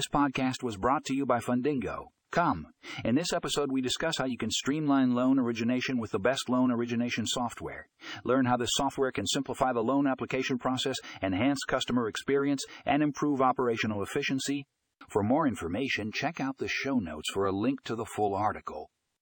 This podcast was brought to you by Fundingo. Come. In this episode, we discuss how you can streamline loan origination with the best loan origination software. Learn how this software can simplify the loan application process, enhance customer experience, and improve operational efficiency. For more information, check out the show notes for a link to the full article.